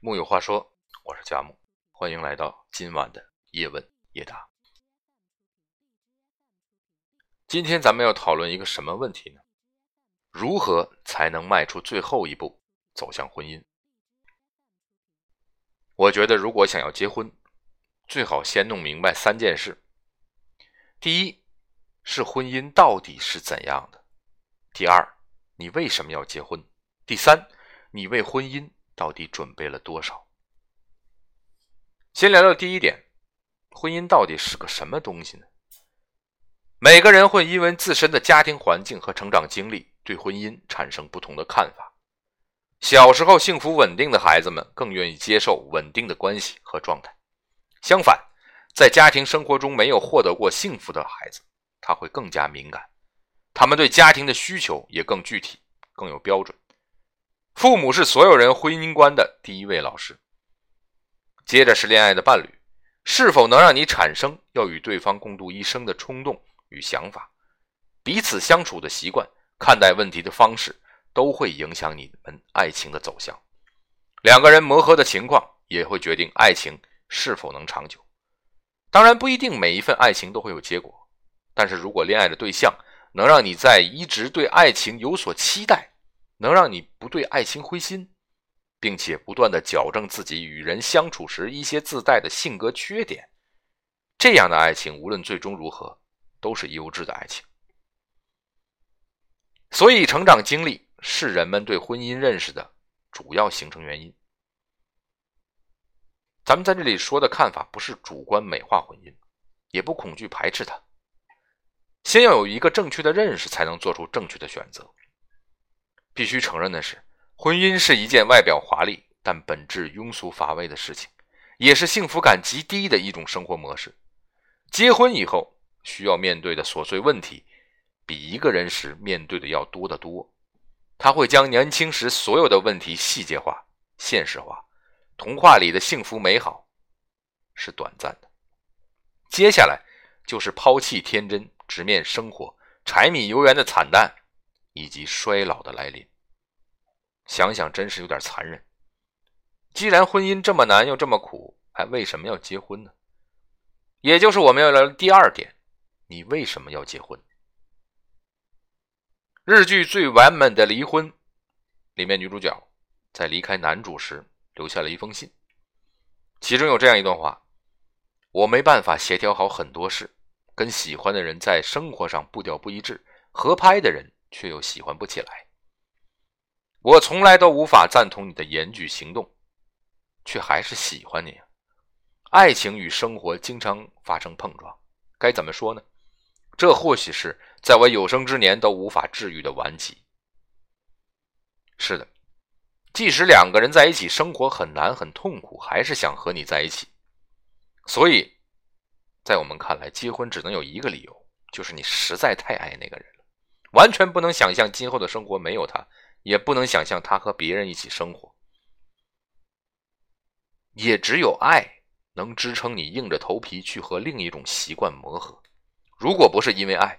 木有话说，我是佳木，欢迎来到今晚的叶问叶答。今天咱们要讨论一个什么问题呢？如何才能迈出最后一步，走向婚姻？我觉得，如果想要结婚，最好先弄明白三件事：第一，是婚姻到底是怎样的；第二，你为什么要结婚？第三，你为婚姻到底准备了多少？先聊聊第一点，婚姻到底是个什么东西呢？每个人会因为自身的家庭环境和成长经历，对婚姻产生不同的看法。小时候幸福稳定的孩子们更愿意接受稳定的关系和状态，相反，在家庭生活中没有获得过幸福的孩子，他会更加敏感，他们对家庭的需求也更具体、更有标准。父母是所有人婚姻观的第一位老师。接着是恋爱的伴侣，是否能让你产生要与对方共度一生的冲动与想法？彼此相处的习惯、看待问题的方式，都会影响你们爱情的走向。两个人磨合的情况，也会决定爱情是否能长久。当然，不一定每一份爱情都会有结果，但是如果恋爱的对象能让你在一直对爱情有所期待，能让你不对爱情灰心，并且不断的矫正自己与人相处时一些自带的性格缺点，这样的爱情无论最终如何，都是优质的爱情。所以，成长经历是人们对婚姻认识的主要形成原因。咱们在这里说的看法，不是主观美化婚姻，也不恐惧排斥它。先要有一个正确的认识，才能做出正确的选择。必须承认的是，婚姻是一件外表华丽但本质庸俗乏味的事情，也是幸福感极低的一种生活模式。结婚以后需要面对的琐碎问题，比一个人时面对的要多得多。他会将年轻时所有的问题细节化、现实化。童话里的幸福美好是短暂的，接下来就是抛弃天真，直面生活柴米油盐的惨淡。以及衰老的来临，想想真是有点残忍。既然婚姻这么难又这么苦，还为什么要结婚呢？也就是我们要聊的第二点：你为什么要结婚？日剧《最完美的离婚》里面，女主角在离开男主时留下了一封信，其中有这样一段话：“我没办法协调好很多事，跟喜欢的人在生活上步调不一致，合拍的人。”却又喜欢不起来。我从来都无法赞同你的言举行动，却还是喜欢你。爱情与生活经常发生碰撞，该怎么说呢？这或许是在我有生之年都无法治愈的顽疾。是的，即使两个人在一起生活很难很痛苦，还是想和你在一起。所以，在我们看来，结婚只能有一个理由，就是你实在太爱那个人。完全不能想象今后的生活没有他，也不能想象他和别人一起生活。也只有爱能支撑你硬着头皮去和另一种习惯磨合。如果不是因为爱，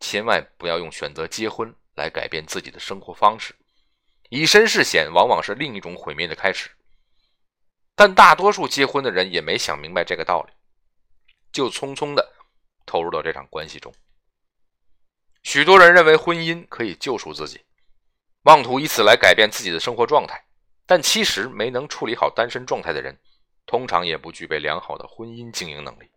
千万不要用选择结婚来改变自己的生活方式。以身试险往往是另一种毁灭的开始。但大多数结婚的人也没想明白这个道理，就匆匆的投入到这场关系中。许多人认为婚姻可以救赎自己，妄图以此来改变自己的生活状态，但其实没能处理好单身状态的人，通常也不具备良好的婚姻经营能力。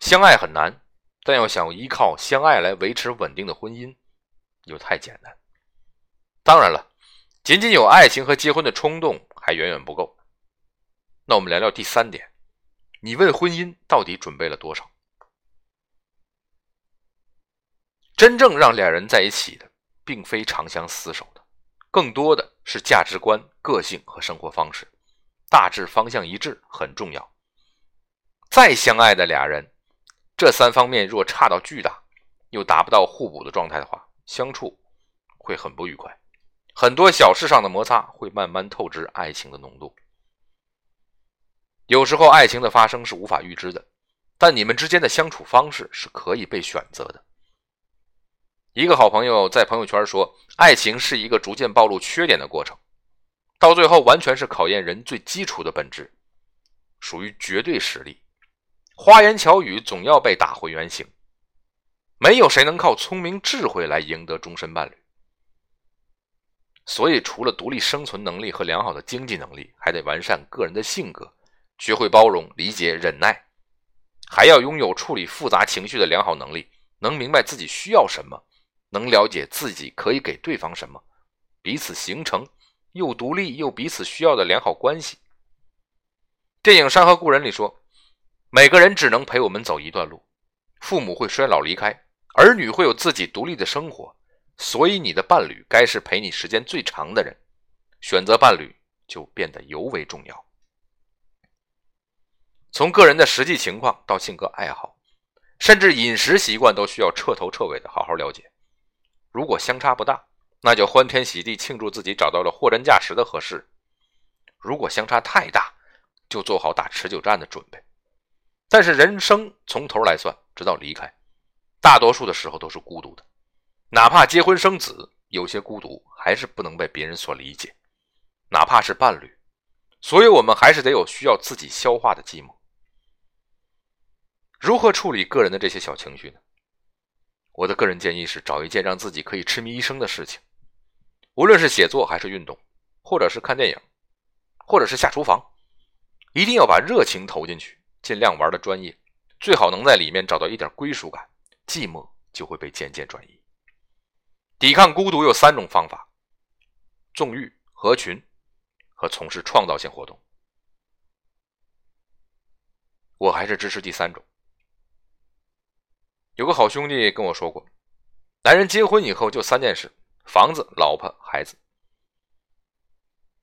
相爱很难，但要想依靠相爱来维持稳定的婚姻，又太简单。当然了，仅仅有爱情和结婚的冲动还远远不够。那我们聊聊第三点：你为婚姻到底准备了多少？真正让两人在一起的，并非长相厮守的，更多的是价值观、个性和生活方式，大致方向一致很重要。再相爱的俩人，这三方面若差到巨大，又达不到互补的状态的话，相处会很不愉快。很多小事上的摩擦会慢慢透支爱情的浓度。有时候爱情的发生是无法预知的，但你们之间的相处方式是可以被选择的。一个好朋友在朋友圈说：“爱情是一个逐渐暴露缺点的过程。”到最后完全是考验人最基础的本质，属于绝对实力。花言巧语总要被打回原形，没有谁能靠聪明智慧来赢得终身伴侣。所以，除了独立生存能力和良好的经济能力，还得完善个人的性格，学会包容、理解、忍耐，还要拥有处理复杂情绪的良好能力，能明白自己需要什么，能了解自己可以给对方什么，彼此形成又独立又彼此需要的良好关系。电影《山河故人》里说：“每个人只能陪我们走一段路，父母会衰老离开，儿女会有自己独立的生活。”所以，你的伴侣该是陪你时间最长的人，选择伴侣就变得尤为重要。从个人的实际情况到性格爱好，甚至饮食习惯，都需要彻头彻尾的好好了解。如果相差不大，那就欢天喜地庆祝自己找到了货真价实的合适；如果相差太大，就做好打持久战的准备。但是，人生从头来算，直到离开，大多数的时候都是孤独的。哪怕结婚生子，有些孤独还是不能被别人所理解。哪怕是伴侣，所以我们还是得有需要自己消化的寂寞。如何处理个人的这些小情绪呢？我的个人建议是找一件让自己可以痴迷一生的事情，无论是写作还是运动，或者是看电影，或者是下厨房，一定要把热情投进去，尽量玩的专业，最好能在里面找到一点归属感，寂寞就会被渐渐转移。抵抗孤独有三种方法：纵欲、合群和从事创造性活动。我还是支持第三种。有个好兄弟跟我说过，男人结婚以后就三件事：房子、老婆、孩子。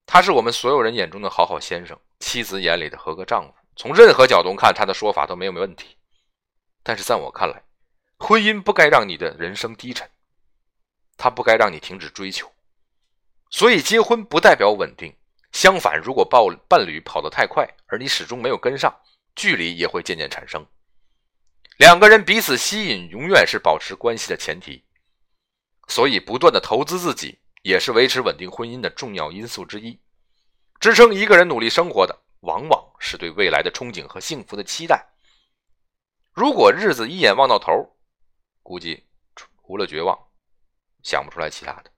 他是我们所有人眼中的好好先生，妻子眼里的合格丈夫。从任何角度看，他的说法都没有问题。但是在我看来，婚姻不该让你的人生低沉。他不该让你停止追求，所以结婚不代表稳定。相反，如果伴伴侣跑得太快，而你始终没有跟上，距离也会渐渐产生。两个人彼此吸引，永远是保持关系的前提。所以，不断的投资自己，也是维持稳定婚姻的重要因素之一。支撑一个人努力生活的，往往是对未来的憧憬和幸福的期待。如果日子一眼望到头，估计除了绝望。想不出来其他的，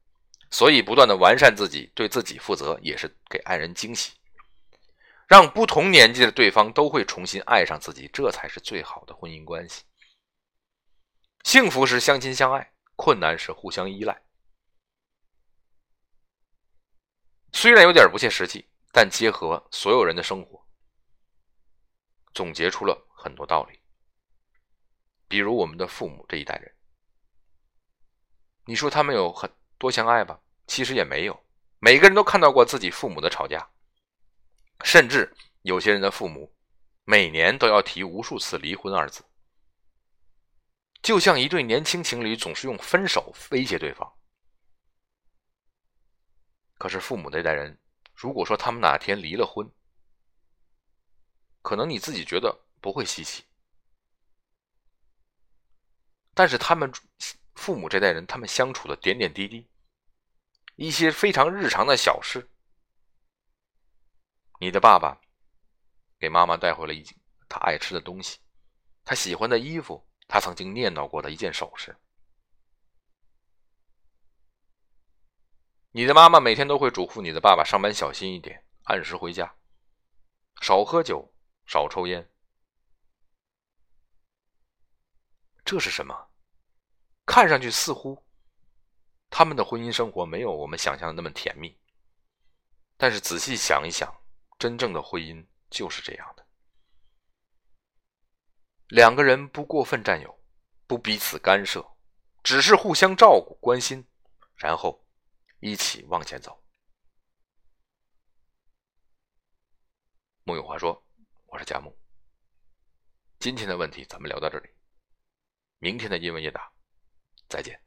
所以不断的完善自己，对自己负责，也是给爱人惊喜，让不同年纪的对方都会重新爱上自己，这才是最好的婚姻关系。幸福是相亲相爱，困难是互相依赖。虽然有点不切实际，但结合所有人的生活，总结出了很多道理。比如我们的父母这一代人。你说他们有很多相爱吧？其实也没有，每个人都看到过自己父母的吵架，甚至有些人的父母每年都要提无数次离婚二字，就像一对年轻情侣总是用分手威胁对方。可是父母那代人，如果说他们哪天离了婚，可能你自己觉得不会稀奇，但是他们。父母这代人，他们相处的点点滴滴，一些非常日常的小事。你的爸爸给妈妈带回了一他爱吃的东西，他喜欢的衣服，他曾经念叨过的一件首饰。你的妈妈每天都会嘱咐你的爸爸上班小心一点，按时回家，少喝酒，少抽烟。这是什么？看上去似乎他们的婚姻生活没有我们想象的那么甜蜜，但是仔细想一想，真正的婚姻就是这样的：两个人不过分占有，不彼此干涉，只是互相照顾、关心，然后一起往前走。木有话说，我是佳木。今天的问题咱们聊到这里，明天的英文夜答。再见。